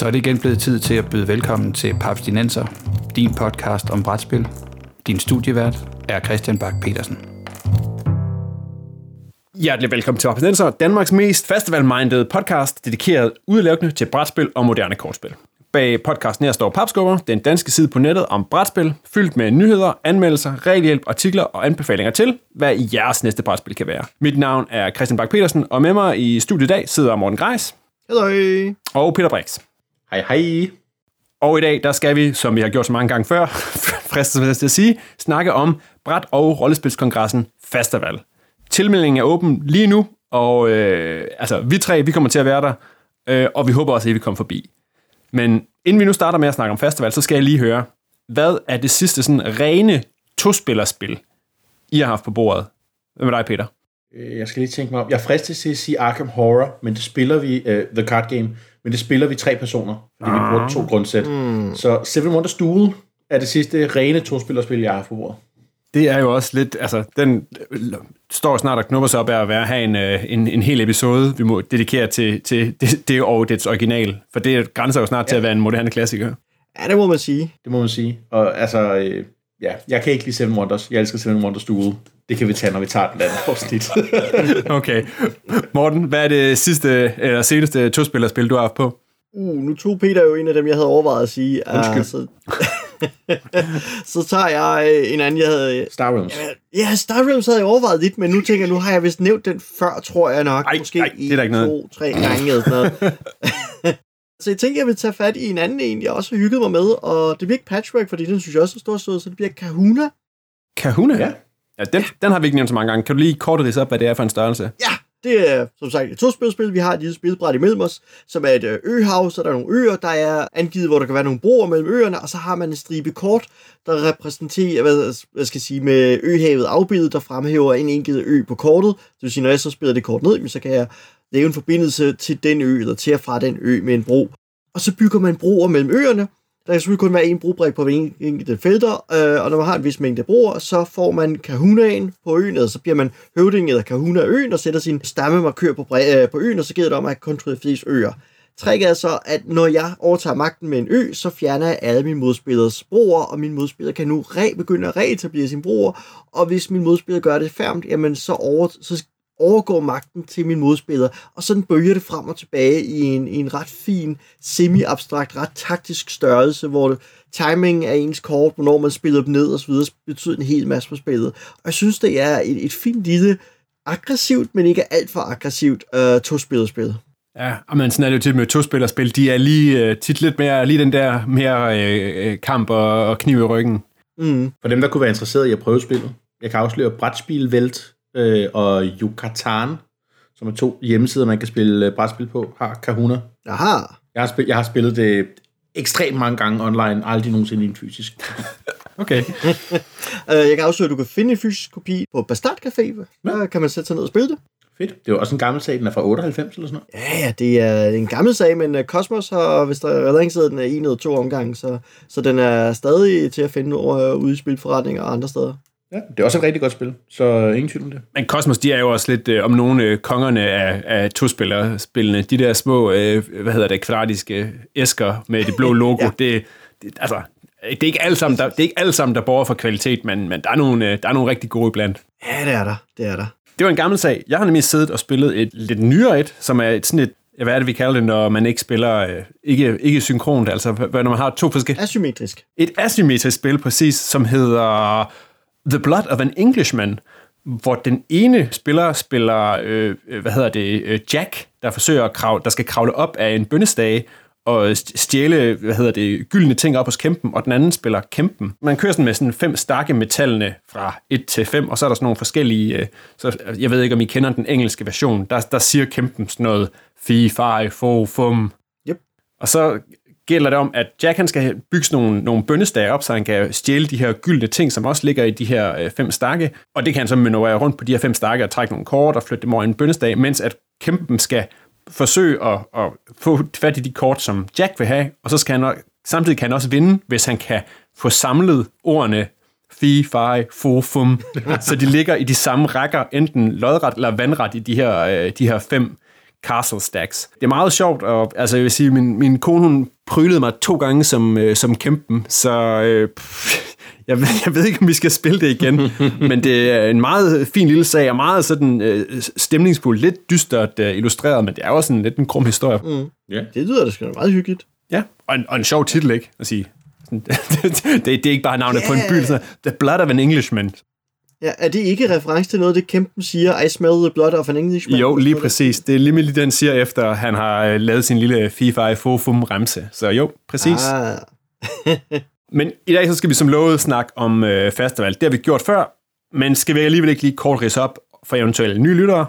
Så er det igen blevet tid til at byde velkommen til Papstinenser, din podcast om brætspil. Din studievært er Christian Bak petersen Hjertelig velkommen til Papstinenser, Danmarks mest festival-minded podcast, dedikeret udelukkende til brætspil og moderne kortspil. Bag podcasten her står Papskubber, den danske side på nettet om brætspil, fyldt med nyheder, anmeldelser, regelhjælp, artikler og anbefalinger til, hvad jeres næste brætspil kan være. Mit navn er Christian Bak petersen og med mig i studiet i dag sidder Morten Greis. Hej. Og Peter Brix. Hej, hej. Og i dag, der skal vi, som vi har gjort så mange gange før, fristes til at sige, snakke om bræt- og rollespilskongressen Festival. Tilmeldingen er åben lige nu, og øh, altså, vi tre, vi kommer til at være der, øh, og vi håber også, at vi kommer forbi. Men inden vi nu starter med at snakke om festival, så skal jeg lige høre, hvad er det sidste sådan rene tospillerspil, I har haft på bordet? Hvad med dig, Peter? Øh, jeg skal lige tænke mig om. Jeg fristes til at sige Arkham Horror, men det spiller vi, uh, The Card Game, men det spiller vi tre personer, fordi ah. vi bruger to grundsæt. Mm. Så Seven Wonders Duel er det sidste rene to-spillerspil, jeg har haft på bordet. Det er jo også lidt, altså, den står snart og knupper sig op af at være, have en, en, en hel episode, vi må dedikere til, til det, det og dets original, for det grænser jo snart ja. til at være en moderne klassiker. Ja, det må man sige. Det må man sige. Og altså, øh, ja, jeg kan ikke lide Seven Wonders. Jeg elsker Seven Wonders Duel. Det kan vi tage, når vi tager den anden afsnit. okay. Morten, hvad er det sidste, eller seneste to-spillerspil, du har haft på? Uh, nu tog Peter jo en af dem, jeg havde overvejet at sige. Undskyld. Uh, så, så tager jeg øh, en anden, jeg havde... Star Realms. Ja, ja, Star Realms havde jeg overvejet lidt, men nu tænker jeg, nu har jeg vist nævnt den før, tror jeg nok. Ej, Måske ej, det er der ikke noget. to, tre gange eller sådan noget. så jeg tænker, jeg vil tage fat i en anden en, jeg også har hygget mig med, og det bliver ikke Patchwork, fordi den synes jeg også er stor sød, så det bliver Kahuna. Kahuna? Ja. Ja, den, den har vi ikke nævnt så mange gange. Kan du lige kort ridse op, hvad det er for en størrelse? Ja, det er som sagt et to-spilspil. Vi har et lille spilbræt imellem os, som er et øh, øhav, så der er nogle øer, der er angivet, hvor der kan være nogle broer mellem øerne, og så har man en stribe kort, der repræsenterer, hvad, hvad skal jeg sige, med øhavet afbildet, der fremhæver en enkelt ø på kortet. Det vil sige, når jeg så spiller det kort ned, så kan jeg lave en forbindelse til den ø, eller til og fra den ø med en bro. Og så bygger man broer mellem øerne, der kan selvfølgelig kun være en brobrik på en enkelt felter, øh, og når man har en vis mængde broer, så får man kahunaen på øen, eller så bliver man høvding eller kahuna øen, og sætter sin stammemarkør på, øh, på øen, og så gælder det om at kontrollere flest øer. Tricket er så, at når jeg overtager magten med en ø, så fjerner jeg alle mine modspillers broer, og min modspiller kan nu re- begynde at reetablere sine broer, og hvis min modspiller gør det færdigt, jamen så, over, så overgår magten til min modspiller, og sådan bølger det frem og tilbage i en, i en ret fin, semi-abstrakt, ret taktisk størrelse, hvor timing af ens kort, hvornår man spiller dem ned osv., betyder en hel masse på spillet. Og jeg synes, det er et, et fint lille, aggressivt, men ikke alt for aggressivt uh, to-spillerspil. Ja, men sådan er det jo tit med to-spillerspil. De er lige uh, tit lidt mere, lige den der mere uh, kamp og, og kniv i ryggen. Mm. For dem, der kunne være interesseret i at prøve spillet, jeg kan afsløre Brætspil Vælt øh, og Yucatan, som er to hjemmesider, man kan spille øh, brætspil på, har Kahuna. Aha. Jeg har, spil, jeg har spillet det ekstremt mange gange online, aldrig nogensinde i en fysisk. okay. Øh, jeg kan afsløre, at du kan finde en fysisk kopi på Bastard Café. Der kan man sætte sig ned og spille det. Fedt. Det er også en gammel sag, den er fra 98 eller sådan noget. Ja, ja, det er en gammel sag, men øh, Cosmos har, hvis der er længe siden, den er en eller to omgange, så, så den er stadig til at finde over ude i spilforretninger og andre steder. Ja, det er også et rigtig godt spil, så ingen tvivl om det. Men Cosmos, de er jo også lidt øh, om nogle øh, kongerne af, af to-spillerne. De der små, øh, hvad hedder det, kvadratiske æsker med det blå logo, ja. det, det, altså, det er ikke alle sammen, der, det er ikke alle sammen, der borger for kvalitet, men, men der, er nogle, øh, der er nogle rigtig gode iblandt. Ja, det er der. Det er der. Det var en gammel sag. Jeg har nemlig siddet og spillet et lidt nyere et, som er et, sådan et hvad er det, vi kalder det, når man ikke spiller, øh, ikke, ikke synkront, altså når man har to forskellige... Asymmetrisk. Et asymmetrisk spil, præcis, som hedder The Blood of an Englishman, hvor den ene spiller spiller, øh, hvad hedder det, øh, Jack, der forsøger at kravle, der skal kravle op af en bønnestage og stjæle, hvad hedder det, gyldne ting op hos kæmpen, og den anden spiller kæmpen. Man kører sådan med sådan fem stakke metallene fra 1 til 5, og så er der sådan nogle forskellige, øh, så jeg ved ikke, om I kender den engelske version, der, der siger kæmpen sådan noget, fi, fi, fo, fum. Yep. Og så gælder det om, at Jack han skal bygge sådan nogle, nogle bønnestager op, så han kan stjæle de her gyldne ting, som også ligger i de her øh, fem stakke. Og det kan han så manøvrere rundt på de her fem stakke og trække nogle kort og flytte dem over i en bønnestage, mens at kæmpen skal forsøge at, at få fat i de kort, som Jack vil have, og så skal han samtidig kan han også vinde, hvis han kan få samlet ordene fi, fi, fo, fum, så de ligger i de samme rækker, enten lodret eller vandret i de her, øh, de her fem Castle Stacks. Det er meget sjovt, og altså, jeg vil sige, min, min kone hun prylede mig to gange som, øh, som kæmpen, så øh, pff, jeg, ved, jeg ved ikke, om vi skal spille det igen, men det er en meget fin lille sag, og meget sådan øh, stemningsfuld, lidt dystert øh, illustreret, men det er jo sådan lidt en krum historie. Mm. Ja. Det lyder da sgu meget hyggeligt. Ja, og en, og en sjov titel, ikke? At sige. Det, det, det, er ikke bare navnet på en by, så The Blood of an Englishman. Ja, er det ikke reference til noget, det kæmpen siger, I smell the blood of an Englishman? Jo, lige præcis. Det er lige lige den siger, efter han har øh, lavet sin lille FIFA i Fofum remse. Så jo, præcis. Ah. Men i dag så skal vi som lovet snakke om øh, festival. Det har vi gjort før, men skal vi alligevel ikke lige kort rise op for eventuelle nye lyttere.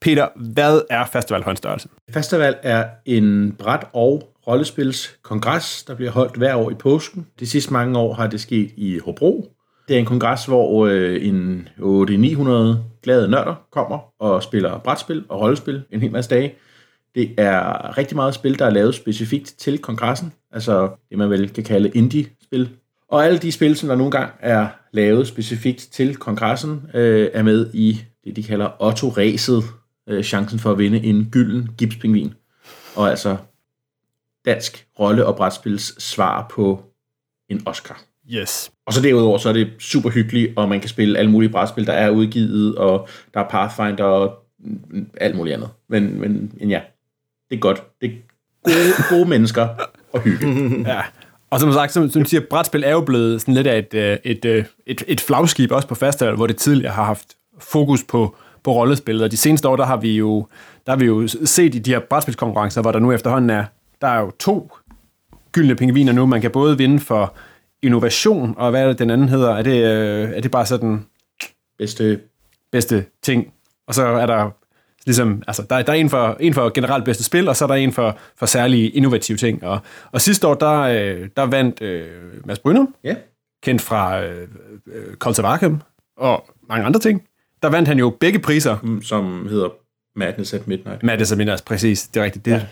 Peter, hvad er festival håndstørrelse? Festival er en bræt- og rollespilskongres, der bliver holdt hver år i påsken. De sidste mange år har det sket i Hobro. Det er en kongres, hvor øh, en 800-900 glade nørder kommer og spiller brætspil og rollespil en hel masse dage. Det er rigtig meget spil, der er lavet specifikt til kongressen, altså det man vel kan kalde indie-spil. Og alle de spil, som der nogle gange er lavet specifikt til kongressen, øh, er med i det, de kalder Otto-ræset, øh, chancen for at vinde en gylden gipspingvin. Og altså dansk rolle- og brætspils svar på en Oscar. Yes. Og så derudover, så er det super hyggeligt, og man kan spille alle mulige brætspil, der er udgivet, og der er Pathfinder og alt muligt andet. Men, men, men ja, det er godt. Det er gode, gode mennesker og hygge. Ja. Og som sagt, som, som du siger, brætspil er jo blevet sådan lidt af et, øh, et, et, et, et flagskib også på festival, hvor det tidligere har haft fokus på, på rollespillet. Og de seneste år, der har vi jo, der har vi jo set i de her brætspilskonkurrencer, hvor der nu efterhånden er, der er jo to gyldne pingviner nu. Man kan både vinde for innovation, og hvad er det, den anden hedder? Er det, øh, er det bare sådan Bedste bedste ting? Og så er der ligesom, altså, der, der er en for, en for generelt bedste spil, og så er der en for, for særlige innovative ting. Og, og sidste år, der, øh, der vandt øh, Mads Brynum, Ja. kendt fra øh, øh, Cult of Arkham, og mange andre ting. Der vandt han jo begge priser. Mm, som hedder Madness at Midnight. Matt Minas, præcis, det er rigtigt. Det. Ja.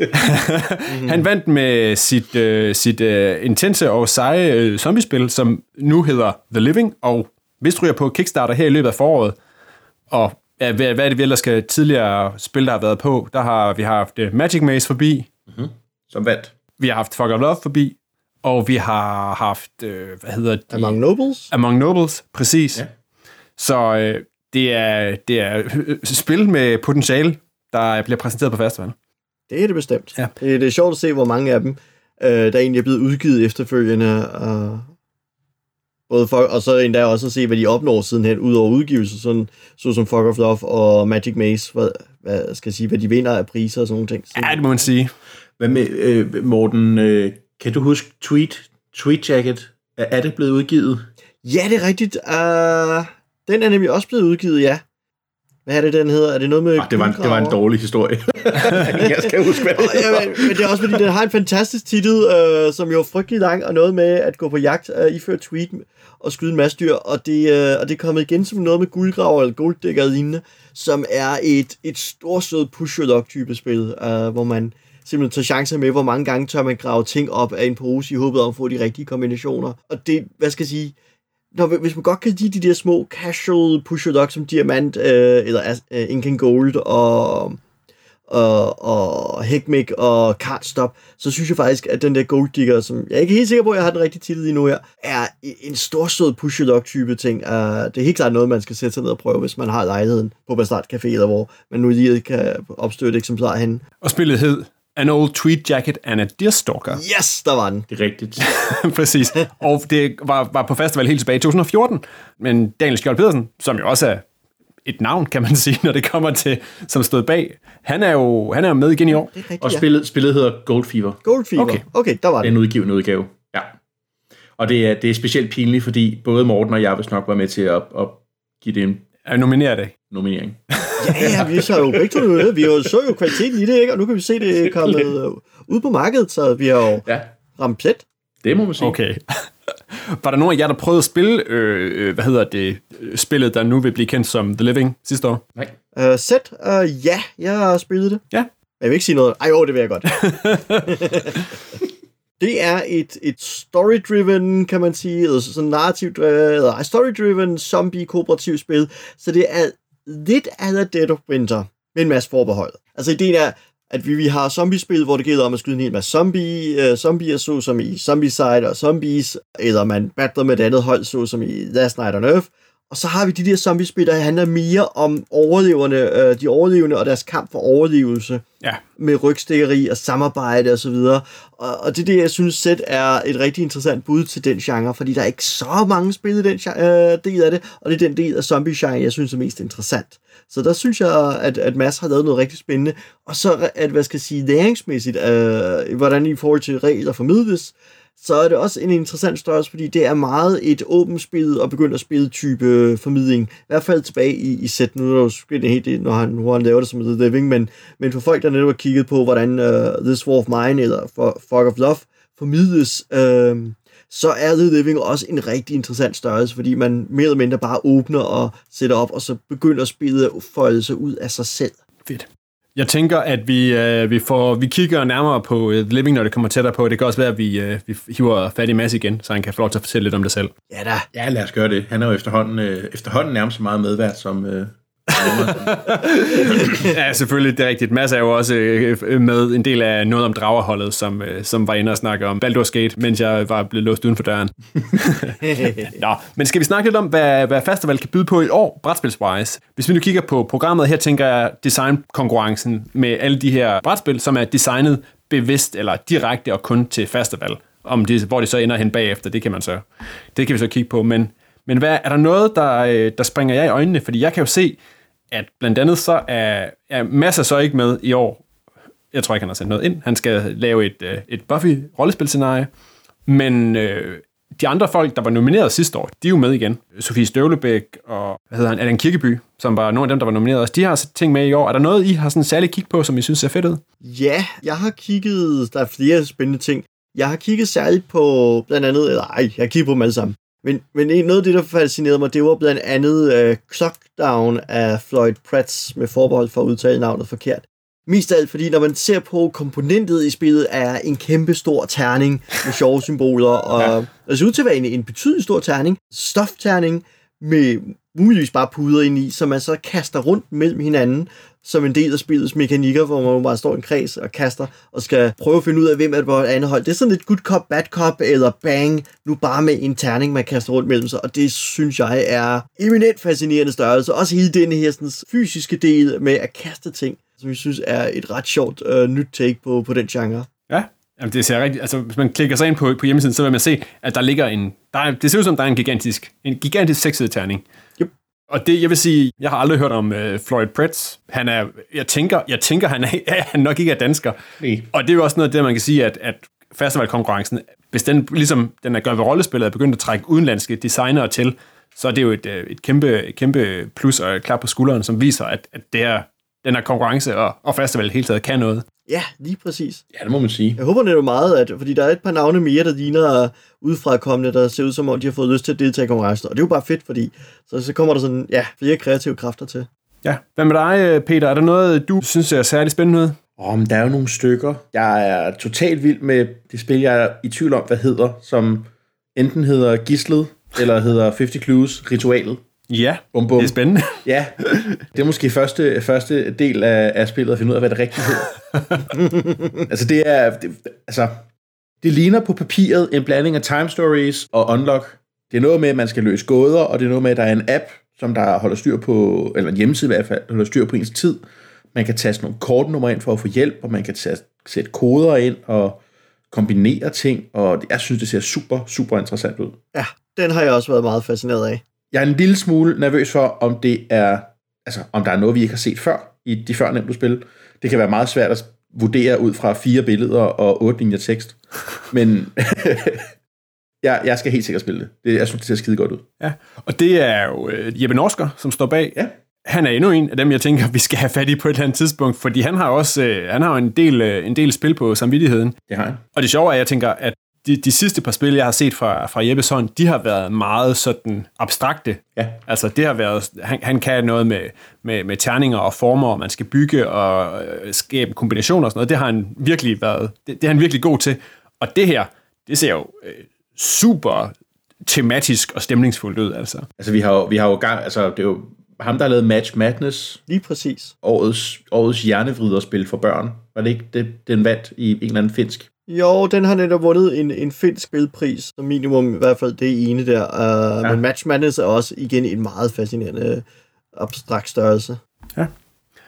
han vandt med sit, øh, sit øh, intense og seje øh, zombiespil, som nu hedder The Living, og vist ryger på Kickstarter her i løbet af foråret. Og ja, hvad, hvad er det, vi ellers skal tidligere spil, der har været på? Der har vi haft øh, Magic Maze forbi, Som vandt. vi har haft Fuck of Love forbi, og vi har haft, øh, hvad hedder de? Among Nobles? Among Nobles, præcis. Ja. Ja. Så øh, det er, det er øh, spil med potentiale, der bliver præsenteret på festivalen. Det er det bestemt. Ja. Det, det er sjovt at se, hvor mange af dem, øh, der egentlig er blevet udgivet efterfølgende. Og, både for, og så endda også at se, hvad de opnår sidenhen, ud over udgivelse, sådan, så som Fuck of Love og Magic Maze, hvad, hvad skal jeg sige, hvad de vinder af priser og sådan nogle ting. Ja, det må man sige. Hvad med, øh, Morten, øh, kan du huske Tweet, Tweet Jacket? Er, er det blevet udgivet? Ja, det er rigtigt. Uh, den er nemlig også blevet udgivet, ja. Hvad er det, den hedder? Er det noget med... Ah, det, var en, det var en dårlig historie. jeg skal huske, hvad det ja, men, men det er også fordi, den har en fantastisk titel, øh, som jo er frygtelig lang, og noget med at gå på jagt, øh, iføre tweet og skyde en masse dyr, og det, øh, og det er kommet igen som noget med guldgraver eller golddækker og lignende, som er et, et stort sødt push your type spil, øh, hvor man simpelthen tager chancer med, hvor mange gange tør man grave ting op af en pose i håbet om at få de rigtige kombinationer. Og det, hvad skal jeg sige, når, hvis man godt kan lide de der små casual push your som diamant, øh, eller øh, ink and gold og og, og Hekmik og Cardstop, så synes jeg faktisk, at den der Gold Digger, som jeg er ikke helt sikker på, at jeg har den rigtige titel lige nu her, er en storsød push your type ting. Uh, det er helt klart noget, man skal sætte sig ned og prøve, hvis man har lejligheden på Bastard Café, eller hvor man nu lige kan opstøtte et eksemplar hen. Og spillet hed An Old Tweed Jacket and a Deerstalker. Yes, der var den. Det er rigtigt. Præcis. Og det var, var på festival helt tilbage i 2014. Men Daniel Skjold Pedersen, som jo også er et navn, kan man sige, når det kommer til, som stod bag, han er jo, han er jo med igen i år. Det er rigtigt, Og ja. spillet, spillet hedder Gold Fever. Gold Fever. Okay. Okay, der var den. Den udgivende udgave. Ja. Og det er, det er specielt pinligt, fordi både Morten og jeg vil nok være med til at, at give det en Jeg nominerer det. nominering. Ja, ja, vi så jo begge to det. Vi jo så jo kvaliteten i det, ikke? Og nu kan vi se, det er kommet øh, ud på markedet, så vi har jo Ja, ramt plet. det må man sige. Okay. Var der nogen af jer, der prøvede at spille, øh, øh, hvad hedder det, øh, spillet, der nu vil blive kendt som The Living sidste år? Nej. Uh, set, uh, ja, jeg har spillet det. Ja. Jeg vil ikke sige noget. Ej, jo, det vil jeg godt. det er et, et story-driven, kan man sige, eller sådan narrativt, eller story-driven zombie-kooperativt spil, så det er lidt af Dead of Winter, med en masse forbehold. Altså ideen er, at vi, vi har zombiespil, hvor det gælder om at skyde en hel masse zombie, uh, zombier, så som i Zombicide og Zombies, eller man battler med et andet hold, så som i Last Night on Earth. Og så har vi de der zombiespil, der handler mere om overlevende, uh, de overlevende og deres kamp for overlevelse. Ja. Med rygstikkeri og samarbejde og så videre. Og, og det er det, jeg synes selv er et rigtig interessant bud til den genre, fordi der er ikke så mange spil i den uh, del af det, og det er den del af zombie-genre, jeg synes er mest interessant. Så der synes jeg, at, at Mads har lavet noget rigtig spændende. Og så, at, hvad skal jeg sige, læringsmæssigt, øh, hvordan i forhold til regler formidles, så er det også en interessant størrelse, fordi det er meget et åbent spil og begyndt at spille type øh, formidling. I hvert fald tilbage i, i set, Nu er det jo helt når han, når han laver det som The Living, men, men for folk, der netop har kigget på, hvordan uh, This War of Mine eller for, Fog of Love formidles, uh, så er The Living også en rigtig interessant størrelse, fordi man mere eller mindre bare åbner og sætter op, og så begynder spillet at folde sig ud af sig selv. Fedt. Jeg tænker, at vi, øh, vi, får, vi kigger nærmere på uh, Living, når det kommer tættere på. Det kan også være, at vi, øh, vi hiver fat i Mads igen, så han kan få lov til at fortælle lidt om det selv. Ja da. Ja, lad os gøre det. Han er jo efterhånden, øh, efterhånden nærmest så meget medvært som... Øh, ja, selvfølgelig, det er rigtigt. Mads er jo også øh, med en del af noget om dragerholdet, som, øh, som var inde og snakke om Baldur's Gate, mens jeg var blevet låst uden for døren. Nå, men skal vi snakke lidt om, hvad, hvad festival kan byde på i år, brætspilswise? Hvis vi nu kigger på programmet, her tænker jeg designkonkurrencen med alle de her brætspil, som er designet bevidst eller direkte og kun til festival. Om det, hvor det så ender hen bagefter, det kan man så, det kan vi så kigge på. Men, men hvad, er der noget, der, øh, der springer jeg i øjnene? Fordi jeg kan jo se, at blandt andet så er, er masser så ikke med i år. Jeg tror ikke, han har sendt noget ind. Han skal lave et, øh, et Buffy-rollespilscenarie. Men øh, de andre folk, der var nomineret sidste år, de er jo med igen. Sofie Støvlebæk og hvad hedder han, Allan Kirkeby, som var nogle af dem, der var nomineret også. De har altså ting med i år. Er der noget, I har sådan særligt kig på, som I synes ser fedt ud? Ja, jeg har kigget, der er flere spændende ting. Jeg har kigget særligt på blandt andet, eller ej, jeg har kigget på dem alle sammen. Men, men noget af det, der fascinerede mig, det var blandt andet uh, Clockdown af Floyd Prats med forbehold for at udtale navnet forkert. Mest af alt, fordi når man ser på komponentet i spillet, er en kæmpe stor terning med sjove symboler, og ja. det ser ud til at være en, en betydelig stor terning, stofterning, med muligvis bare puder ind i, som man så kaster rundt mellem hinanden, som en del af spillets mekanikker, hvor man bare står i en kreds og kaster, og skal prøve at finde ud af, hvem er det på et andet hold. Det er sådan lidt good cop, bad cop, eller bang, nu bare med en terning, man kaster rundt mellem sig, og det synes jeg er eminent fascinerende størrelse. Også hele den her sådan, fysiske del med at kaste ting, som jeg synes er et ret sjovt øh, nyt take på, på den genre. Ja, Jamen, det ser rigtigt. Altså, hvis man klikker sig ind på, på hjemmesiden, så vil man se, at der ligger en... Der er, det ser ud som, der er en gigantisk, en gigantisk sekssidig terning. Yep. Og det, jeg vil sige, jeg har aldrig hørt om uh, Floyd Pretz. Han er, jeg tænker, jeg tænker han, er, han nok ikke er dansker. Nej. Og det er jo også noget af det, man kan sige, at, at festivalkonkurrencen, hvis den, ligesom den er gør ved rollespillet, er begyndt at trække udenlandske designere til, så er det jo et, øh, et kæmpe, kæmpe plus og et klap på skulderen, som viser, at, at det er, den her konkurrence og, og festival hele taget kan noget. Ja, lige præcis. Ja, det må man sige. Jeg håber netop meget, at, fordi der er et par navne mere, der ligner udefrakommende, der ser ud som om, de har fået lyst til at deltage i konkurrencen. Og det er jo bare fedt, fordi så, så kommer der sådan, ja, flere kreative kræfter til. Ja. Hvad med dig, Peter? Er der noget, du synes er særlig spændende ud? Åh, men der er jo nogle stykker. Jeg er totalt vild med det spil, jeg er i tvivl om, hvad hedder, som enten hedder Gislet, eller hedder 50 Clues Ritualet. Ja, Bum, bum. det er spændende. Ja, det er måske første, første del af, af spillet at finde ud af, hvad det rigtigt hedder. altså, det er... Det, altså, det ligner på papiret en blanding af time stories og unlock. Det er noget med, at man skal løse gåder, og det er noget med, at der er en app, som der holder styr på, eller en hjemmeside i hvert fald, der holder styr på ens tid. Man kan tage sådan nogle kortnumre ind for at få hjælp, og man kan tage, sætte koder ind og kombinere ting, og jeg synes, det ser super, super interessant ud. Ja, den har jeg også været meget fascineret af. Jeg er en lille smule nervøs for, om det er, altså, om der er noget, vi ikke har set før i de før nævnte spil. Det kan være meget svært at vurdere ud fra fire billeder og otte linjer tekst. Men jeg, jeg skal helt sikkert spille det. det. Jeg synes, det ser skide godt ud. Ja, og det er jo uh, Jeppe Norsker, som står bag. Ja. Han er endnu en af dem, jeg tænker, vi skal have fat i på et eller andet tidspunkt, fordi han har også uh, han har en del, uh, en del spil på samvittigheden. Det har jeg. Og det sjove er, at jeg tænker, at de, de sidste par spil, jeg har set fra, fra Jeppes hånd, de har været meget sådan abstrakte. Ja. Altså, det har været, han, han kan noget med, med, med terninger og former, og man skal bygge og øh, skabe kombinationer og sådan noget. Det har han virkelig været, det, det er han virkelig god til. Og det her, det ser jo øh, super tematisk og stemningsfuldt ud, altså. Altså, vi har jo, vi har jo gang, altså, det er jo ham, der har lavet Match Madness, Lige præcis. årets, årets hjernevriderspil for børn. Var det ikke det, den vandt i en eller anden finsk? Jo, den har netop vundet en, en finsk spilpris, som minimum i hvert fald det ene der. Uh, ja. Men Match Madness er også igen en meget fascinerende abstrakt størrelse.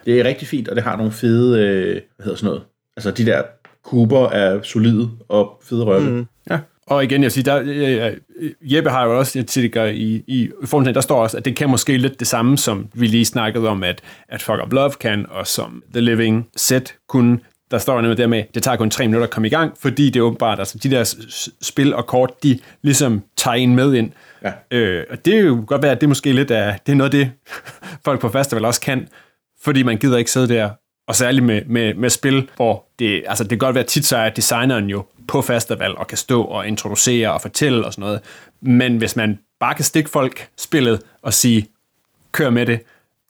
Det er rigtig fint, og det har nogle fede, øh, hvad hedder sådan noget, altså de der kuber er solide og fede røve. Mm. Ja. Og igen, jeg vil sige, der, øh, øh, Jeppe har jo også kritiker i, i forhold til, der står også, at det kan måske lidt det samme, som vi lige snakkede om, at, at Fuck Up Love kan, og som The Living Set kunne. Der står nemlig der med, det tager kun tre minutter at komme i gang, fordi det er åbenbart, altså de der spil og kort, de ligesom tager en med ind. Ja. Øh, og det er jo godt være, at det måske lidt er, det er noget af det, folk på festival også kan, fordi man gider ikke sidde der, og særligt med, med, med spil, hvor det, altså det kan godt være tit, så er designeren jo på festival og kan stå og introducere og fortælle og sådan noget. Men hvis man bare kan stikke folk spillet og sige, kør med det,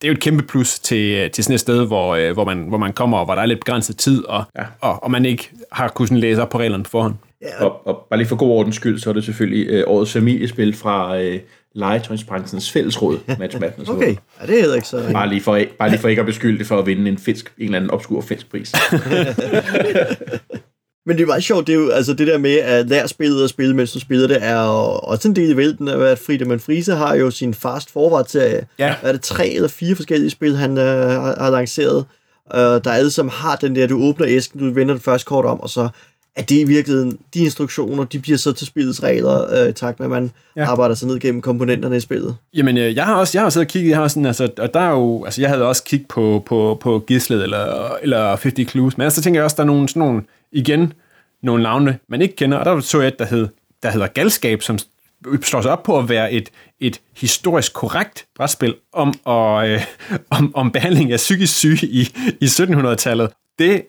det er jo et kæmpe plus til, til sådan et sted, hvor, øh, hvor, man, hvor man kommer, og hvor der er lidt begrænset tid, og, Ja. ja. og, og man ikke har kunnet sådan læse op på reglerne på forhånd. Og, og bare lige for god ordens skyld, så er det selvfølgelig øh, årets familiespil fra øh, legetøjsbranchens fællesråd, Match Madness. Okay, ja, det er heller ikke så... Bare lige, for, bare lige for ikke at beskylde det for at vinde en, fisk, en eller anden obskur finsk pris. Men det er meget sjovt, det er jo altså det der med at lære spillet og spille, mens du spiller det, er også en del i vælten, at Friedemann Friese har jo sin fast forward-serie. Ja. Er det tre eller fire forskellige spil, han øh, har, har lanceret, øh, der alle sammen har den der, du åbner æsken, du vender det første kort om, og så er det i virkeligheden, de instruktioner, de bliver så til spillets regler, øh, i takt med, at man ja. Arbejder sig ned gennem komponenterne i spillet. Jamen, øh, jeg har også jeg har siddet og kigget, jeg har sådan, altså, og der er jo, altså, jeg havde også kigget på, på, på Gislet eller, eller 50 Clues, men så tænker jeg også, der er nogle, sådan nogle, igen, nogle navne, man ikke kender, og der så jeg et, der, hed, der hedder Galskab, som slår sig op på at være et, et historisk korrekt brætspil om, og, øh, om, om behandling af psykisk syge i, i 1700-tallet. Det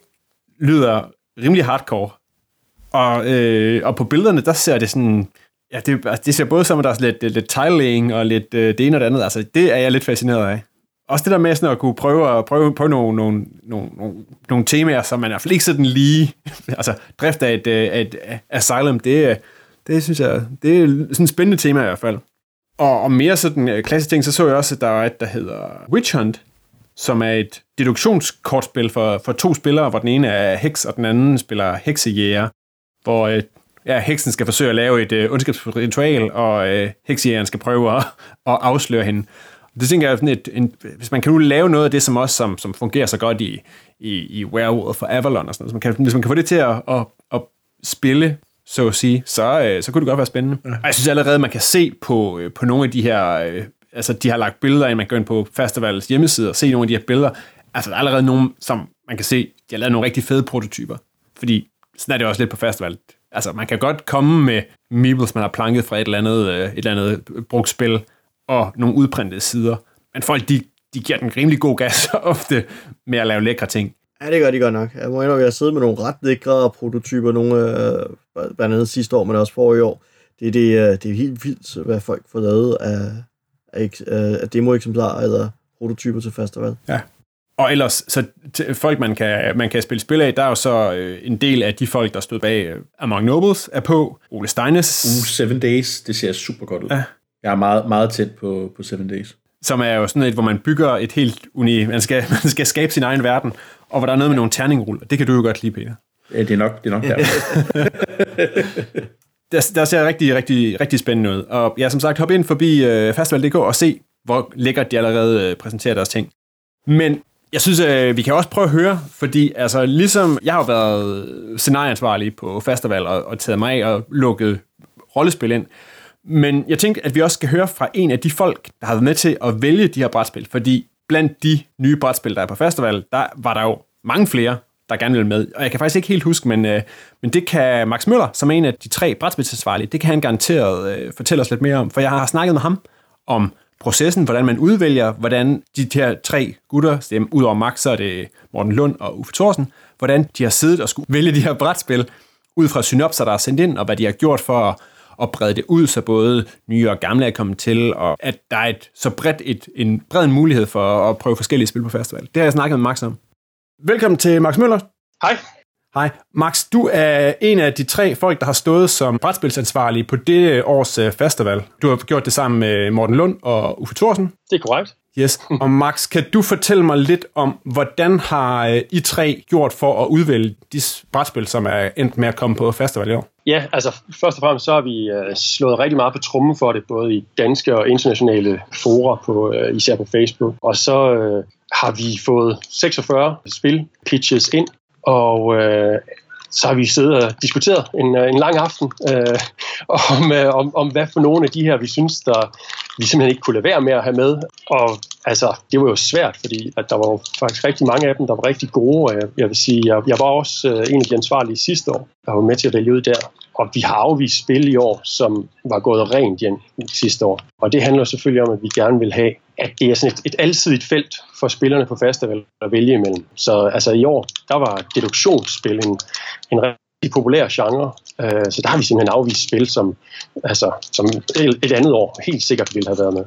lyder rimelig hardcore, og, øh, og på billederne, der ser det sådan... Ja, det, altså, det ser både som, at der er lidt, lidt, tiling og lidt øh, det ene og det andet. Altså, det er jeg lidt fascineret af. Også det der med sådan at kunne prøve, at prøve, prøve nogle, nogle, nogle, nogle, nogle temaer, som man i hvert fald ikke sådan lige... altså, drift af et, øh, et, af et asylum, det, øh, det synes jeg... Det er sådan et spændende tema i hvert fald. Og, og mere sådan øh, klassisk ting, så så jeg også, at der er et, der hedder Witch Hunt, som er et deduktionskortspil for, for to spillere, hvor den ene er heks, og den anden spiller heksejæger, hvor øh, ja, heksen skal forsøge at lave et øh, ondskabsfuldt ritual, og øh, heksejægeren skal prøve at, at afsløre hende. Det tænker jeg er sådan et, en, hvis man kan nu lave noget af det, som også som, som fungerer så godt i, i, i Werewolf for Avalon og sådan noget, så man kan, hvis man kan få det til at, at, at spille, så at sige, så, øh, så kunne det godt være spændende. Ja. Og jeg synes allerede, man kan se på, øh, på nogle af de her, øh, altså de har lagt billeder ind, man går ind på festivals hjemmeside og se nogle af de her billeder. Altså der er allerede nogle, som man kan se, de har lavet nogle rigtig fede prototyper. Fordi sådan er det også lidt på festival. Altså man kan godt komme med meebles, man har planket fra et eller andet, øh, et eller andet brugt spil, og nogle udprintede sider. Men folk, de, de giver den rimelig god gas ofte med at lave lækre ting. Ja, det gør de godt nok. Jeg må indrømme, at jeg sidder med nogle ret lækre prototyper, nogle øh, blandt andet sidste år, men også forrige år. Det, det, er- det er helt vildt, hvad folk får lavet af, af af demo-eksemplarer eller prototyper til festival. Ja. Og ellers, så til folk, man kan, man kan spille spil af, der er jo så øh, en del af de folk, der stod bag øh, Among Nobles, er på. Ole Steines, Uh, Seven Days, det ser super godt ud. Ja. Jeg er meget, meget tæt på, på Seven Days. som er jo sådan et, hvor man bygger et helt uni... Man skal, man skal skabe sin egen verden, og hvor der er noget med nogle terningruller. Det kan du jo godt lide, Peter. Ja, det er nok, det er nok der. Der, der ser rigtig, rigtig, rigtig spændende ud. Og ja, som sagt, hop ind forbi øh, festival.dk og se, hvor lækkert de allerede øh, præsenterer deres ting. Men jeg synes, øh, vi kan også prøve at høre, fordi altså, ligesom jeg har været scenarieansvarlig på festival og, og taget mig af og lukket rollespil ind, men jeg tænkte, at vi også skal høre fra en af de folk, der har været med til at vælge de her brætspil, fordi blandt de nye brætspil, der er på festival, der var der jo mange flere, der gerne vil med. Og jeg kan faktisk ikke helt huske, men, øh, men det kan Max Møller, som er en af de tre brætspilsansvarlige, det kan han garanteret øh, fortælle os lidt mere om, for jeg har snakket med ham om processen, hvordan man udvælger, hvordan de her tre gutter, ud over Max, så er det Morten Lund og Uffe Thorsen, hvordan de har siddet og skulle vælge de her brætspil, ud fra synopser, der er sendt ind, og hvad de har gjort for at, at brede det ud, så både nye og gamle er kommet til, og at der er et, så bredt et, en bred en mulighed for at prøve forskellige spil på festival. Det har jeg snakket med Max om. Velkommen til Max Møller. Hej. Hej. Max, du er en af de tre folk, der har stået som brætspilsansvarlig på det års øh, festival. Du har gjort det sammen med Morten Lund og Uffe Thorsen. Det er korrekt. Yes. Og Max, kan du fortælle mig lidt om, hvordan har øh, I tre gjort for at udvælge de brætspil, som er endt med at komme på festival i år? Ja, altså først og fremmest så har vi uh, slået rigtig meget på trummen for det, både i danske og internationale fora, på, uh, især på Facebook. Og så uh, har vi fået 46 spil pitches ind, og øh, så har vi siddet og diskuteret en, øh, en lang aften øh, om, øh, om, om, hvad for nogle af de her, vi synes, der vi simpelthen ikke kunne lade være med at have med. Og altså, det var jo svært, fordi at der var jo faktisk rigtig mange af dem, der var rigtig gode. Og jeg, jeg vil sige, jeg, jeg var også øh, en af de ansvarlige sidste år, der var med til at vælge ud der. Og vi har afvist spil i år, som var gået rent igen sidste år. Og det handler selvfølgelig om, at vi gerne vil have, at det er sådan et, et alsidigt felt for spillerne på festival at vælge imellem. Så altså i år, der var deduktionsspil en, en rigtig populær genre, øh, så der har vi simpelthen afvist spil, som, altså, som et andet år helt sikkert ville have været med.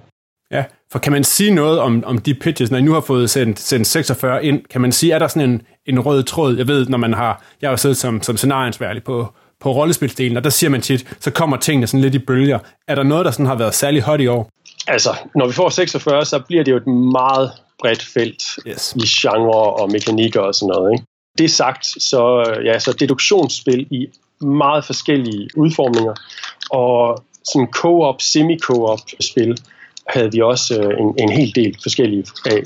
Ja, for kan man sige noget om, om de pitches, når I nu har fået sendt, sendt 46 ind, kan man sige, er der sådan en, en rød tråd? Jeg ved, når man har, jeg har siddet som, som scenarieansvarlig på, på rollespilsdelen, og der siger man tit, så kommer tingene sådan lidt i bølger. Er der noget, der sådan har været særlig hot i år? Altså, når vi får 46, så bliver det jo et meget bredt felt yes. i genre og mekanikker og sådan noget. Ikke? Det sagt, så, ja, så deduktionsspil i meget forskellige udformninger, og sådan co-op, semi-co-op spil havde vi også øh, en, en hel del forskellige af.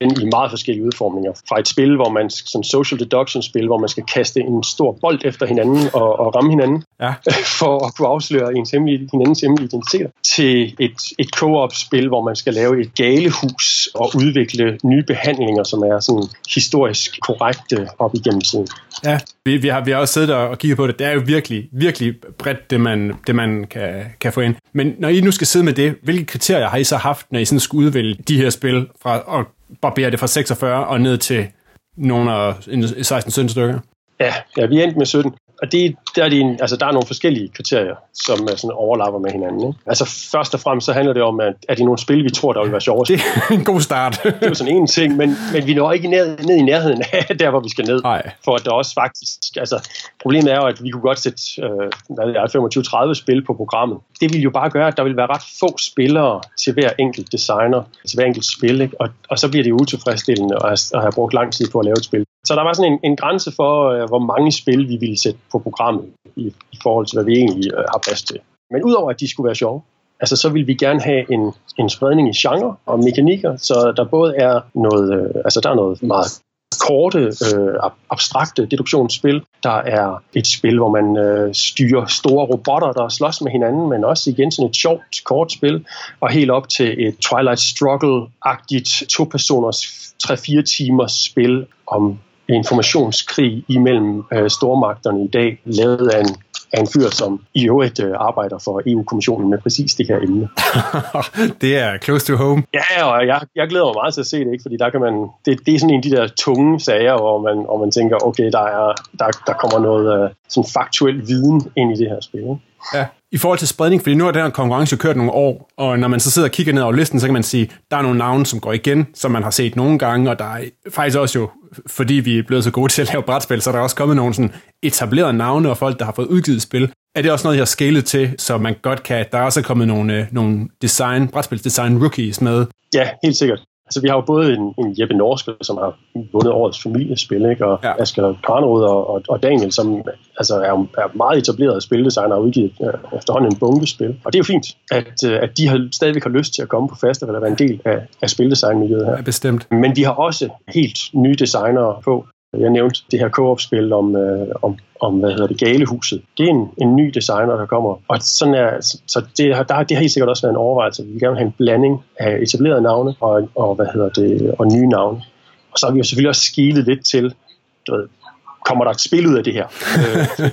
I meget forskellige udformninger. Fra et spil, hvor man, som social deduction spil, hvor man skal kaste en stor bold efter hinanden og, og ramme hinanden, ja. for at kunne afsløre ens hemmelige, hinandens hemmelige identiteter, til et, et co-op spil, hvor man skal lave et galehus og udvikle nye behandlinger, som er sådan historisk korrekte op igennem tiden. Ja, vi, vi, har, vi har også siddet og kigget på det. Det er jo virkelig, virkelig bredt, det man, det man kan, kan få ind. Men når I nu skal sidde med det, hvilke kriterier har I så haft, når I sådan skulle udvælge de her spil fra, og barberer det fra 46 og ned til nogle af 16-17 stykker? Ja, ja, vi endte med 17 og det, der, er de, altså, der er nogle forskellige kriterier, som er sådan overlapper med hinanden. Ikke? Altså først og fremmest så handler det om, at er det nogle spil, vi tror, der vil være sjovere. Det er en god start. det er jo sådan en ting, men, men vi når ikke ned, ned i nærheden af der, hvor vi skal ned. Nej. For at der også faktisk, altså problemet er jo, at vi kunne godt sætte øh, hvad er 25-30 spil på programmet. Det vil jo bare gøre, at der vil være ret få spillere til hver enkelt designer, til hver enkelt spil, ikke? Og, og så bliver det utilfredsstillende at, at have brugt lang tid på at lave et spil. Så der var sådan en, en grænse for, øh, hvor mange spil vi ville sætte på programmet i, i forhold til, hvad vi egentlig øh, har plads til. Men udover at de skulle være sjove, altså så vil vi gerne have en, en spredning i genre og mekanikker, så der både er noget, øh, altså der er noget meget korte, øh, abstrakte deduktionsspil. Der er et spil, hvor man øh, styrer store robotter, der slås med hinanden, men også igen sådan et sjovt, kort spil, og helt op til et Twilight Struggle-agtigt to-personers 3-4 timers spil om informationskrig imellem øh, stormagterne i dag, lavet af en, af en fyr, som i øvrigt øh, arbejder for EU-kommissionen med præcis det her emne. det er close to home. Ja, og jeg, jeg glæder mig meget til at se det, ikke? fordi der kan man, det, det er sådan en af de der tunge sager, hvor man, hvor man tænker, okay, der, er, der, der kommer noget øh, sådan faktuel viden ind i det her spil. Ikke? Ja. I forhold til spredning, fordi nu har den her konkurrence kørt nogle år, og når man så sidder og kigger ned over listen, så kan man sige, der er nogle navne, som går igen, som man har set nogle gange, og der er faktisk også jo, fordi vi er blevet så gode til at lave brætspil, så er der også kommet nogle sådan etablerede navne og folk, der har fået udgivet spil. Er det også noget, jeg har skalet til, så man godt kan, der er også kommet nogle, øh, nogle design, brætspilsdesign rookies med? Ja, helt sikkert. Altså, vi har jo både en, en Jeppe Norske, som har vundet årets familiespil, ikke? og ja. Asger Karnerud og, og, og, Daniel, som altså, er, er meget etableret spildesigner og udgivet uh, efterhånden en bunkespil. Og det er jo fint, at, uh, at de har, stadigvæk har lyst til at komme på festival og være en del af, af spildesignmiljøet her. Ja, bestemt. Men vi har også helt nye designere på. Jeg nævnte det her co-op-spil om, øh, om, om, hvad hedder det, Galehuset. Det er en, en ny designer, der kommer. Og sådan er, så det har, der, det har helt sikkert også været en overvejelse. Vi vil gerne have en blanding af etablerede navne og, og, hvad hedder det, og nye navne. Og så har vi jo selvfølgelig også skilet lidt til, du ved, kommer der et spil ud af det her? øh,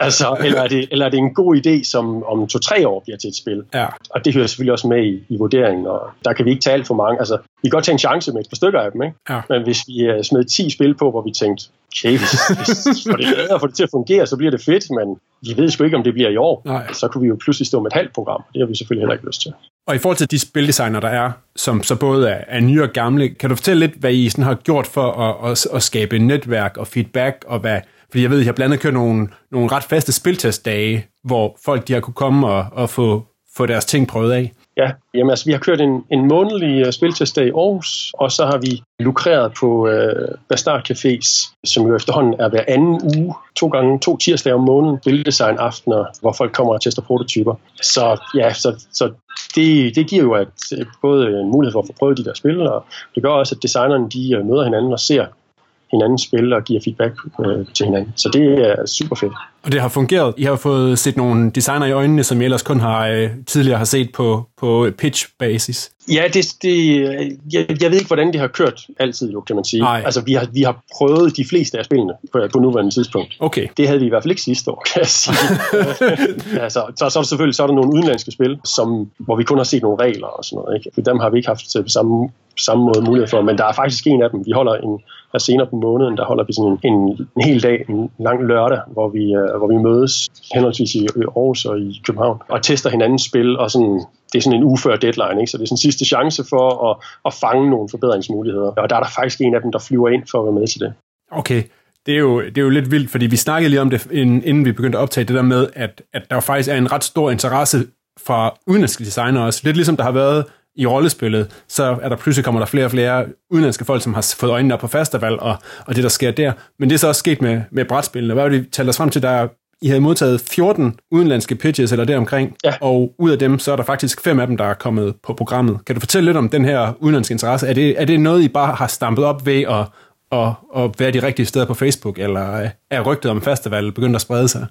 altså, eller, er det, eller er det en god idé, som om to-tre år bliver til et spil? Ja. Og det hører selvfølgelig også med i, i vurderingen, og der kan vi ikke tale for mange. Altså, vi kan godt tage en chance med et par stykker af dem, ikke? Ja. men hvis vi uh, smed 10 spil på, hvor vi tænkte, okay, hvis, hvis for det er, for det til at fungere, så bliver det fedt, men vi ved sgu ikke, om det bliver i år. Nej. Så kunne vi jo pludselig stå med et halvt program. Det har vi selvfølgelig heller ikke lyst til. Og i forhold til de spildesigner, der er, som så både er, er nye og gamle, kan du fortælle lidt, hvad I sådan har gjort for at, at, at skabe netværk og feedback, og hvad, fordi jeg ved, at jeg blandt andet kørt nogle, nogle ret faste spiltestdage, hvor folk de har kunne komme og, og få, få deres ting prøvet af. Ja, jamen altså, vi har kørt en, en månedlig øh, uh, spiltestdag i Aarhus, og så har vi lukreret på øh, uh, Bastard Cafés, som jo efterhånden er hver anden uge, to gange, to tirsdage om måneden, bildesign aftener, hvor folk kommer og tester prototyper. Så ja, så, så det, det giver jo at, øh, både en mulighed for at få prøvet de der spil, og det gør også, at designerne de møder hinanden og ser hinanden spille og giver feedback øh, til hinanden. Så det er super fedt. Og det har fungeret. I har fået set nogle designer i øjnene, som I ellers kun har øh, tidligere har set på, på pitch-basis. Ja, det, det, jeg, jeg ved ikke, hvordan det har kørt altid, jo, kan man sige. Nej. Altså, vi har, vi har prøvet de fleste af spillene på, på nuværende tidspunkt. Okay. Det havde vi i hvert fald ikke sidste år, kan jeg sige. altså, så, så er der selvfølgelig så er der nogle udenlandske spil, som, hvor vi kun har set nogle regler og sådan noget. Ikke? For dem har vi ikke haft på samme, samme måde mulighed for, men der er faktisk en af dem. Vi holder en, og senere på måneden, der holder vi sådan en, en, en hel dag, en lang lørdag, hvor vi, øh, hvor vi mødes henholdsvis i Aarhus og i København og tester hinandens spil, og sådan, det er sådan en uge før deadline, ikke? så det er sådan sidste chance for at, at fange nogle forbedringsmuligheder. Og der er der faktisk en af dem, der flyver ind for at være med til det. Okay, det er, jo, det er jo lidt vildt, fordi vi snakkede lige om det, inden vi begyndte at optage det der med, at, at der faktisk er en ret stor interesse fra udenlandske designer også. Lidt ligesom der har været i rollespillet, så er der pludselig kommer der flere og flere udenlandske folk, som har fået øjnene op på festival, og, og det, der sker der. Men det er så også sket med, med brætspillene. Hvad var det, vi talte os frem til, der I havde modtaget 14 udenlandske pitches eller deromkring, Ja. og ud af dem, så er der faktisk fem af dem, der er kommet på programmet. Kan du fortælle lidt om den her udenlandske interesse? Er det, er det noget, I bare har stampet op ved at, at, at være de rigtige steder på Facebook, eller er rygtet om festival begyndt at sprede sig?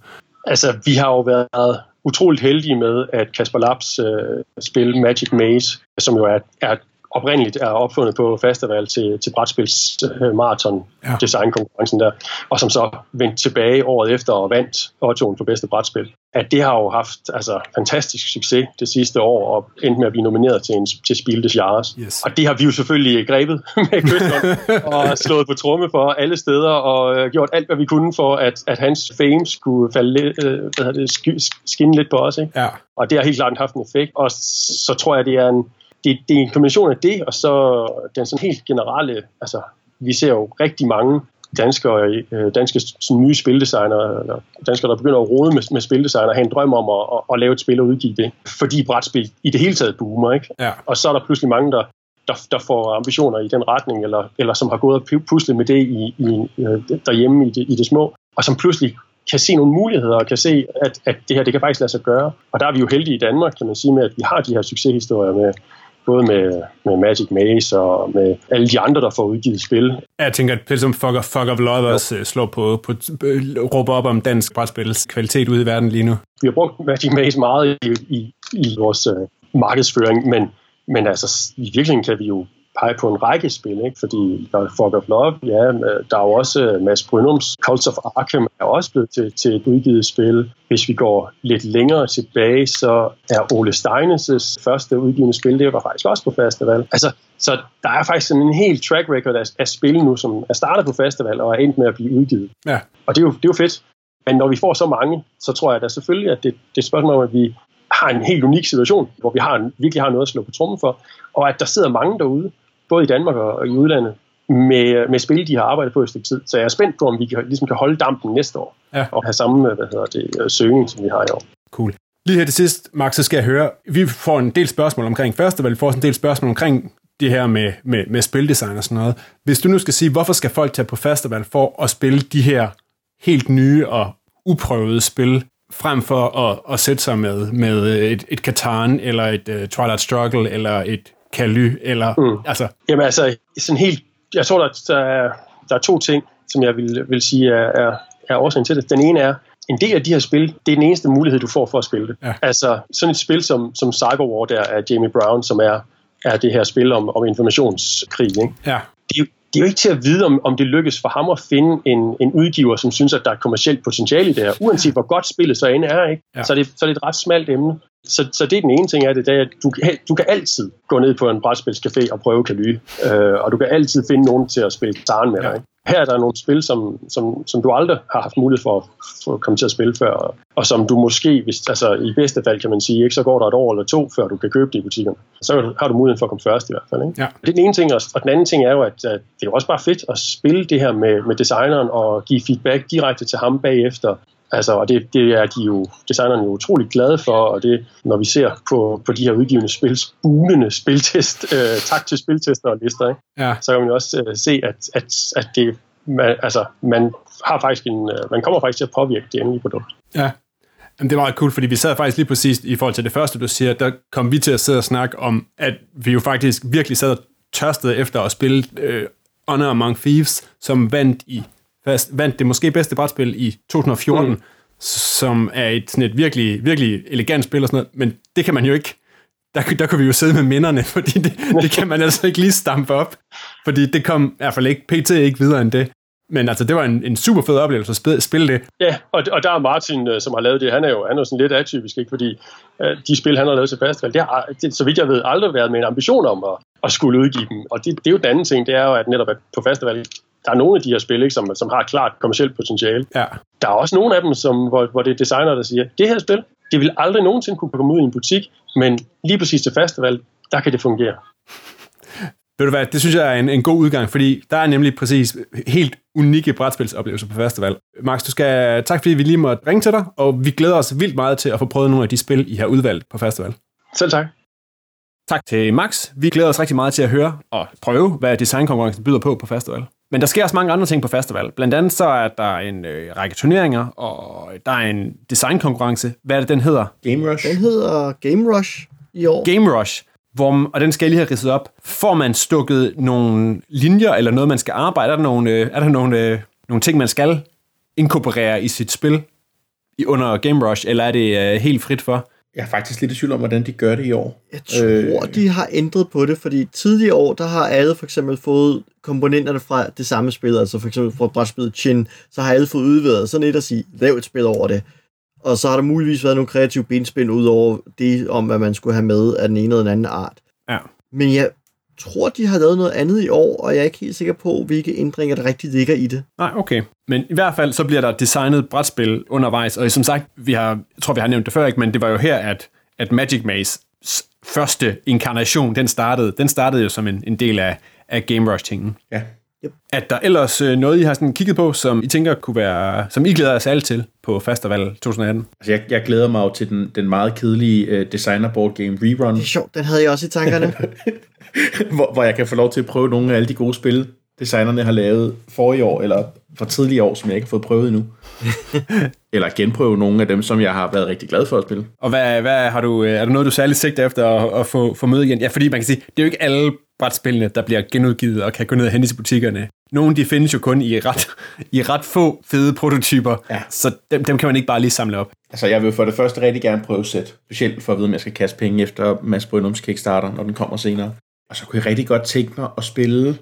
Altså, vi har jo været utroligt heldige med, at Kasper Labs øh, spil Magic Maze, som jo er, er oprindeligt er opfundet på festival til, til brætspils øh, marathon Ja. designkonkurrencen der, og som så vendte tilbage året efter og vandt Ottoen for bedste brætspil. At det har jo haft altså, fantastisk succes det sidste år, og endte med at blive nomineret til, en, til Spil des Jahres. Yes. Og det har vi jo selvfølgelig grebet med kysten og slået på tromme for alle steder, og øh, gjort alt, hvad vi kunne for, at, at hans fame skulle falde lidt, øh, hvad det, skinne lidt på os. Ikke? Ja, Og det har helt klart haft en effekt. Og så tror jeg, det er en, det, det er en kombination af det, og så den sådan helt generelle, altså vi ser jo rigtig mange danskere, øh, danske sådan nye spildesignere, eller danskere, der begynder at rode med, med spildesigner, og have en drøm om at, at, at lave et spil og udgive det, fordi brætspil i det hele taget boomer, ikke? ja. Og så er der pludselig mange, der, der, der får ambitioner i den retning, eller, eller som har gået og pu- puslet med det i, i, øh, derhjemme i det, i det små, og som pludselig kan se nogle muligheder, og kan se, at, at det her det kan faktisk lade sig gøre. Og der er vi jo heldige i Danmark, kan man sige, med, at vi har de her succeshistorier med, både med, med Magic Maze og med alle de andre, der får udgivet spil. Jeg tænker, at spil som Fuck of, Fuck of Love også øh, slår på, på øh, råber op om dansk brætspils kvalitet ude i verden lige nu. Vi har brugt Magic Maze meget i, i, i vores øh, markedsføring, men, men altså, i virkeligheden kan vi jo pege på en række spil, ikke? fordi der er Fog of Love, ja, der er jo også øh, Mads Brynums Cults of Arkham er også blevet til, til et udgivet spil. Hvis vi går lidt længere tilbage, så er Ole Steines' første udgivende spil, det var faktisk også på festival. Altså, så der er faktisk sådan en helt track record af, af spil nu, som er startet på festival og er endt med at blive udgivet. Ja, Og det er jo, det er jo fedt. Men når vi får så mange, så tror jeg da selvfølgelig, at det, det er et spørgsmål om, at vi har en helt unik situation, hvor vi har en, virkelig har noget at slå på trummen for, og at der sidder mange derude, både i Danmark og, i udlandet, med, med spil, de har arbejdet på et stykke tid. Så jeg er spændt på, om vi kan, ligesom kan holde dampen næste år, Ja. og have samme hvad hedder det, øh, søgning, som vi har i år. cool. Lige her til sidst, Max, så skal jeg høre, vi får en del spørgsmål omkring festival, vi får en del spørgsmål omkring det her med, med, med spildesign og sådan noget. Hvis du nu skal sige, hvorfor skal folk tage på festival for at spille de her helt nye og uprøvede spil, frem for at, at sætte sig med, med et, et Catan, eller et uh, Twilight Struggle, eller et Caly, eller mm. altså, Jamen altså, sådan helt, jeg tror, der, der, er, der er to ting, som jeg vil, vil sige er, er, er årsagen til det. Den ene er, en del af de her spil, det er den eneste mulighed, du får for at spille det. Ja. Altså sådan et spil som, som Cyberwar der af Jamie Brown, som er, er det her spil om, om informationskrig, ikke? ja, det, er det er jo ikke til at vide, om, om det lykkes for ham at finde en, en udgiver, som synes, at der er kommercielt potentiale i det her. Uanset hvor godt spillet så end er, ikke? Ja. Så, er det, så er det et ret smalt emne. Så, så det er den ene ting af det, det er, at du, kan- du kan altid gå ned på en brætspilscafé og prøve Kaly, øh, og du kan altid finde nogen til at spille guitar med dig. Ja. Her er der nogle spil, som, som, som du aldrig har haft mulighed for at, for at komme til at spille før, og, og som du måske, hvis, altså i bedste fald kan man sige, ikke, så går der et år eller to, før du kan købe det i butikkerne. Så har du muligheden for at komme først i hvert fald. Ikke? Ja. Det er den ene ting, og og den anden ting er jo, at, at det er jo også bare fedt at spille det her med, med designeren og give feedback direkte til ham bagefter. Altså, og det, det er de jo, designerne jo utrolig glade for, og det, når vi ser på, på de her udgivende spil, spunende spiltest, øh, tak til spiltester og lister, ikke? Ja. så kan man jo også øh, se, at, at, at det, man, altså, man har faktisk en, øh, man kommer faktisk til at påvirke det endelige produkt. Ja. Jamen, det var meget cool, fordi vi sad faktisk lige præcis i forhold til det første, du siger, der kom vi til at sidde og snakke om, at vi jo faktisk virkelig sad og tørstede efter at spille øh, Honor Among Thieves, som vandt i fast, vandt det måske bedste brætspil i 2014, mm. som er et, sådan et virkelig, virkelig elegant spil og sådan noget, men det kan man jo ikke, der, der kunne vi jo sidde med minderne, fordi det, det kan man altså ikke lige stampe op, fordi det kom i hvert fald ikke, PT ikke videre end det. Men altså, det var en, en super fed oplevelse at spille, spille det. Ja, og, og der er Martin, øh, som har lavet det, han er jo, han er jo sådan lidt atypisk, ikke? fordi øh, de spil, han har lavet til festival, det har, det, så vidt jeg ved, aldrig været med en ambition om at, at skulle udgive dem. Og det, det er jo den anden ting, det er jo, at netop at på festival, der er nogle af de her spil, ikke, som, som har klart kommersielt potentiale. Ja. Der er også nogle af dem, som, hvor, hvor det er designer, der siger, det her spil, det vil aldrig nogensinde kunne komme ud i en butik, men lige præcis til festival, der kan det fungere. Ved du hvad, det synes jeg er en, en god udgang, fordi der er nemlig præcis helt unikke brætspilsoplevelser på festival. Max, du skal tak fordi vi lige måtte ringe til dig, og vi glæder os vildt meget til at få prøvet nogle af de spil, I har udvalgt på festival. Selv tak. Tak til Max. Vi glæder os rigtig meget til at høre og prøve, hvad designkonkurrencen byder på på festival. Men der sker også mange andre ting på festival. Blandt andet så er der en øh, række turneringer, og der er en designkonkurrence. Hvad er det, den hedder? Game Rush. Den hedder Game Rush i år. Game Rush. Hvor, og den skal jeg lige have ridset op. Får man stukket nogle linjer, eller noget, man skal arbejde? Er der nogle, øh, er der nogle, øh, nogle ting, man skal inkorporere i sit spil i, under Game Rush, eller er det øh, helt frit for? Jeg er faktisk lidt i tvivl om, hvordan de gør det i år. Jeg tror, øh, de har ændret på det, fordi tidligere år, der har alle for eksempel fået komponenterne fra det samme spil, altså for eksempel fra brætspillet Chin, så har alle fået udvidet sådan et at sige, lav et spil over det. Og så har der muligvis været nogle kreative benspænd ud over det, om hvad man skulle have med af den ene eller den anden art. Ja. Men jeg tror, de har lavet noget andet i år, og jeg er ikke helt sikker på, hvilke ændringer, der rigtig ligger i det. Nej, okay. Men i hvert fald så bliver der designet brætspil undervejs, og som sagt, vi har, jeg tror, vi har nævnt det før, ikke? men det var jo her, at, at Magic Maze første inkarnation, den startede, den startede jo som en, en del af, af Game Rush-tingen. Ja. Er der ellers øh, noget, I har sådan kigget på, som I tænker kunne være, som I glæder jer alle til på Festival 2018? Altså, jeg, jeg glæder mig jo til den, den meget kedelige uh, designer board game Rerun, Det er sjovt, den havde jeg også i tankerne. hvor, hvor jeg kan få lov til at prøve nogle af alle de gode spil, designerne har lavet for i år, eller for tidligere år, som jeg ikke har fået prøvet endnu. eller genprøve nogle af dem, som jeg har været rigtig glad for at spille. Og hvad, hvad har du, øh, er der noget, du særligt sigter efter at, at få, få møde igen? Ja, fordi man kan sige, det er jo ikke alle brætspillene, der bliver genudgivet og kan gå ned og hente i butikkerne. Nogle de findes jo kun i ret, i ret få fede prototyper, Ja. så dem, dem kan man ikke bare lige samle op. Altså, jeg vil for det første rigtig gerne prøve sæt, specielt for at vide, om jeg skal kaste penge efter Mads Brynums Kickstarter, når den kommer senere. Og så kunne jeg rigtig godt tænke mig at spille,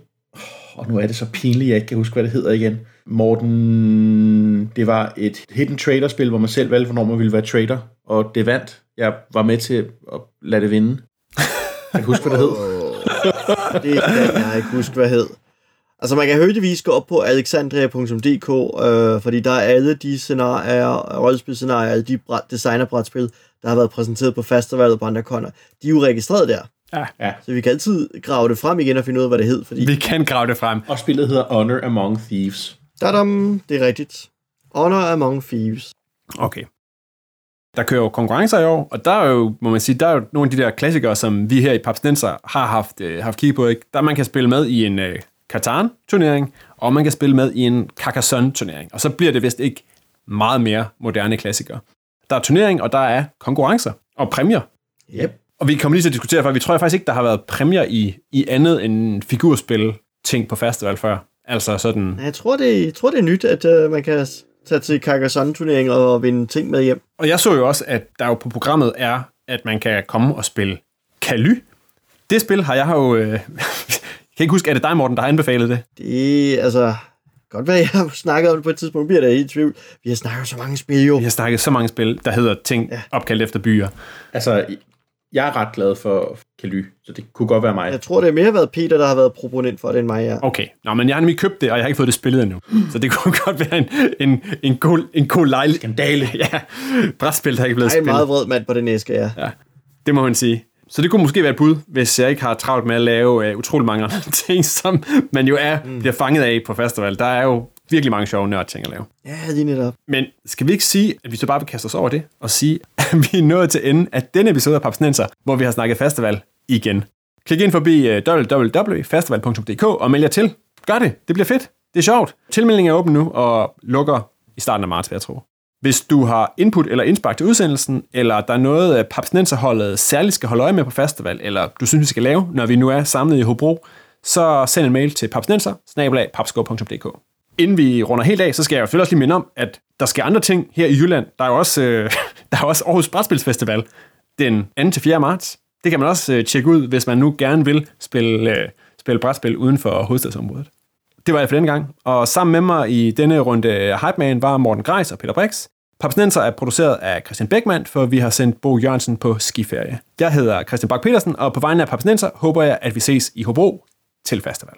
og nu er det så pinligt, jeg ikke kan huske, hvad det hedder igen. Morten, det var et hidden trader-spil, hvor man selv valgte, hvornår man ville være trader, og det vandt. Jeg var med til at lade det vinde. Jeg kan huske, hvad det hed. det kan jeg ikke huske, hvad hed. Altså man kan heldigvis gå op på alexandria.dk, øh, fordi der er alle de scenarier, rollespilscenarier, alle de bræt, designerbrætspil, der har været præsenteret på festivalet på andre de er jo registreret der. Ja. Ja. Så vi kan altid grave det frem igen og finde ud af, hvad det hed, fordi Vi kan grave det frem. Og spillet hedder Honor Among Thieves. Dadam, det er rigtigt. Honor Among Thieves. Okay. Der kører jo konkurrencer i år, og der er jo, må man sige, der er jo nogle af de der klassikere, som vi her i Papsnenser har haft, øh, haft kigget på. Ikke? Der man kan spille med i en øh, Catan-turnering, og man kan spille med i en Carcassonne-turnering. Og så bliver det vist ikke meget mere moderne klassikere. Der er turnering, og der er konkurrencer og præmier. Yep. Og vi kommer lige til at diskutere, for vi tror faktisk ikke, der har været præmier i, i andet end figurspil ting på festival før. Altså sådan, Jeg tror, det, jeg tror, det er nyt, at øh, man kan tage til Carcassonne-turnering og vinde ting med hjem. Og jeg så jo også, at der jo på programmet er, at man kan komme og spille Kaly. Det spil har jeg jo... Øh, jeg kan ikke huske, er det dig, Morten, der har anbefalet det? Det er altså... Godt være, jeg har snakket om det på et tidspunkt, bliver der helt i tvivl. Vi har snakket så mange spil jo. Vi har snakket så mange spil, der hedder ting ja. opkaldt efter byer. Altså, jeg er ret glad for Kaly, så det kunne godt være mig. Jeg tror, det har mere været Peter, der har været proponent for det, end mig er. Okay, Nå, men jeg har nemlig købt det, og jeg har ikke fået det spillet endnu. Så det kunne godt være en, en, en god, en god lejlighed. Skandale. Ja, brætspil, der er ikke blevet Jeg er spillet. meget vred mand på det næste, ja. Ja, det må man sige. Så det kunne måske være et bud, hvis jeg ikke har travlt med at lave uh, utrolig mange andre ting, som man jo er, mm. bliver fanget af på festival. Der er jo virkelig mange sjove nørd ting at lave. Ja, lige netop. Men skal vi ikke sige, at vi så bare vil kaste os over det, og sige, at vi er nået til enden af denne episode af Papsnenser, hvor vi har snakket festival igen. Klik ind forbi øh, www.festival.dk og meld jer til. Gør det, det bliver fedt. Det er sjovt. Tilmeldingen er åben nu og lukker i starten af marts, jeg tro. Hvis du har input eller indspark til udsendelsen, eller der er noget, øh, Papsnenserholdet særligt skal holde øje med på festival, eller du synes, vi skal lave, når vi nu er samlet i Hobro, så send en mail til papsnenser Inden vi runder helt af, så skal jeg jo selvfølgelig også lige minde om, at der sker andre ting her i Jylland. Der er jo også, øh, der er også Aarhus Brætspilsfestival den 2. til 4. marts. Det kan man også øh, tjekke ud, hvis man nu gerne vil spille, øh, spille brætspil uden for hovedstadsområdet. Det var jeg for denne gang, og sammen med mig i denne runde Hype Man var Morten Greis og Peter Brix. Papsnenser er produceret af Christian Beckmann, for vi har sendt Bo Jørgensen på skiferie. Jeg hedder Christian Bak petersen og på vegne af Papsnenser håber jeg, at vi ses i Hobro til festival.